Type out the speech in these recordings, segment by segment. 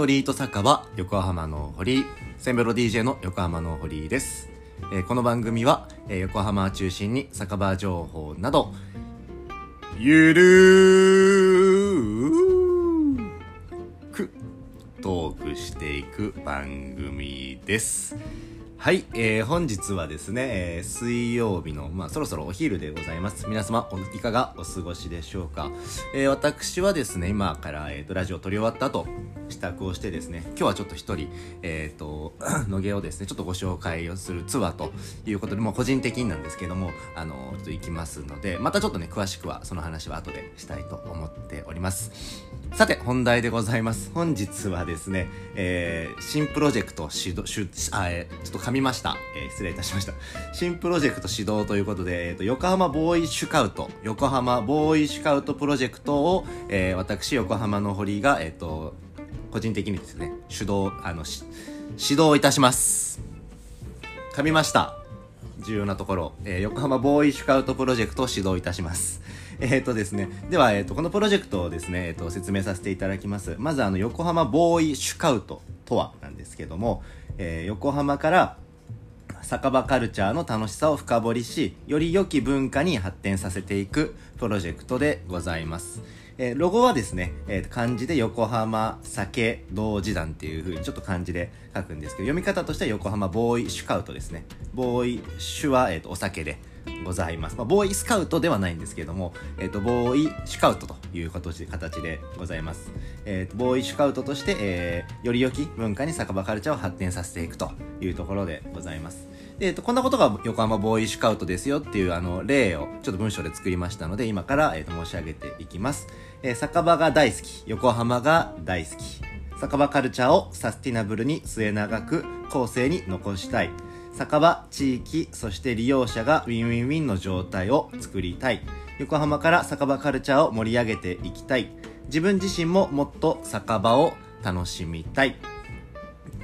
トリート酒場横浜の堀。センベロ DJ の横浜の堀です、えーこの番組は、えー横浜を中心に酒場情報などゆるーくトークしていく番組です。はい、えー本日はですね、えー水曜日の、まあ、そろそろお昼でございます。皆様、おいかがお過ごしでしょうか？えー私はですね、今から、えーと、ラジオを撮り終わった後、支度をしてですね、今日はちょっと一人、えっ、と、野毛をですね、ちょっとご紹介をするツアーということで、もう個人的になんですけども、あの、ちょっと行きますので、またちょっとね、詳しくはその話は後でしたいと思っております。さて、本題でございます。本日はですね、えー新プロジェクト始動、しゅあ、えーちょっと噛みました。えー失礼いたしました。新プロジェクト始動ということで、えーと、横浜ボーイシュカウト、横浜ボーイシュカウトプロジェクトを、えー私、横浜の堀が、えっ、と、個人的にですね、主導、あの、指導いたします。噛みました。重要なところ、えー横浜ボーイシュカウトプロジェクトを指導いたします。えっ、とですね、では、えっ、と、このプロジェクトをですね、えっ、と、説明させていただきます。まず、あの、横浜ボーイシュカウトとはなんですけども、え横浜から酒場カルチャーの楽しさを深掘りし、より良き文化に発展させていくプロジェクトでございます。えーロゴはですね、えー漢字で横浜酒同時団っていう風にちょっと漢字で書くんですけど、読み方としては横浜ボーイシュカウトですね。ボーイシュは、えー、とお酒でございます。まあ、ボーイスカウトではないんですけども、えっ、と、ボーイシュカウトという形でございます。えっ、と、ボーイシュカウトとして、えーより良き文化に酒場カルチャーを発展させていくというところでございます。えっと、こんなことが横浜ボーイシュカウトですよっていうあの例をちょっと文章で作りましたので今から、えっと申し上げていきます、えー酒場が大好き。横浜が大好き。酒場カルチャーをサスティナブルに末永く後世に残したい。酒場地域そして利用者がウィンウィンウィンの状態を作りたい。横浜から酒場カルチャーを盛り上げていきたい。自分自身ももっと酒場を楽しみたい。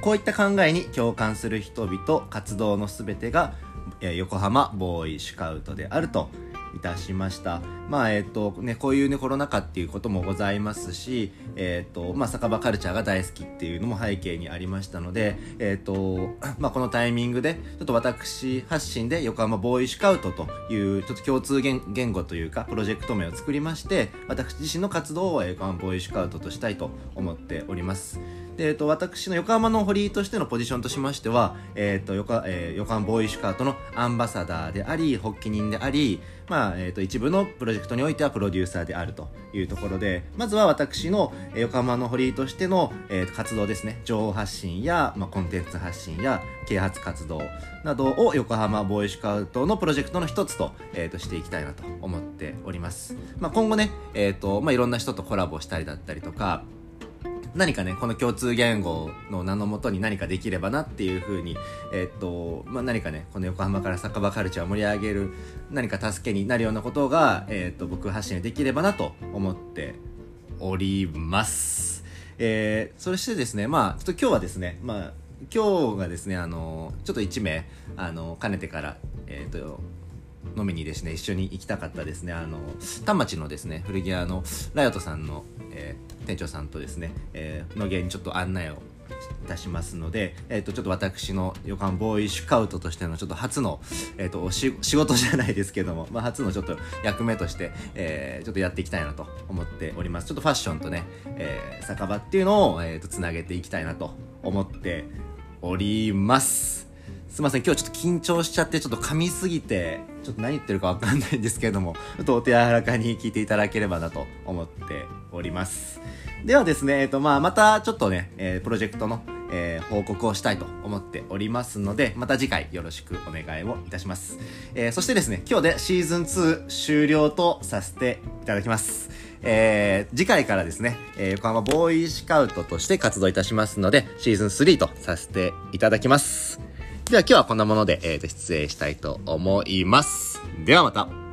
こういった考えに共感する人々活動のすべてが横浜ボーイ酒カウトであるといたしました。まあえっ、とねこういうねコロナ禍っていうこともございますしえっ、とまあ酒場カルチャーが大好きっていうのも背景にありましたのでえっ、と まあこのタイミングでちょっと私発信で横浜ボーイシュカウトというちょっと共通言言語というかプロジェクト名を作りまして私自身の活動を横浜ボーイシュカウトとしたいと思っております。で、えっと、私の横浜の堀としてのポジションとしましては、えっと横えー横浜ボーイシュカートのアンバサダーであり発起人であり、まあえっと一部のプロジェクトにおいてはプロデューサーであるというところでまずは私の横浜の堀としての、えー活動ですね。情報発信や、まあ、コンテンツ発信や啓発活動などを横浜ボーイシュカウトのプロジェクトの一つと,、えーとしていきたいなと思っております、まあ、今後ね、えーとまあ、いろんな人とコラボしたりだったりとか何かね、この共通言語の名のもとに何かできればなっていうふうに、えっと、まあ、何かね、この横浜から酒場カルチャーを盛り上げる、何か助けになるようなことが、えっと、僕発信できればなと思っております。えー、そしてですね、まあ、ちょっと今日はですね、まあ、今日がですね、あの、ちょっと1名、あの、かねてから、えっと、飲みにですね一緒に行きたかったですね。あの田町のですね古着屋のライオットさんの、えー店長さんとですね、えー、の芸にちょっと案内をいたしますので、えー、とちょっと私の横浜ボーイシュカウトとしてのちょっと初の、えー、とおし仕事じゃないですけども、まあ、初のちょっと役目として、えーちょっとやっていきたいなと思っております。ちょっとファッションとね、えー酒場っていうのを、えー、とげていきたいなと思っております。すいません。今日ちょっと緊張しちゃってちょっと噛みすぎてちょっと何言ってるかわかんないんですけれども ちょっとお手柔らかに聞いていただければなと思っております。ではですね、えっとまあ、またちょっとね、えープロジェクトの、えー報告をしたいと思っておりますのでまた次回よろしくお願いをいたします、えーそしてですね今日でシーズン2終了とさせていただきます。えー次回からですね、えー横浜ボーイスカウトとして活動いたしますので、シーズン3とさせていただきます。では今日はこんなもので、えーと失礼したいと思います。ではまた。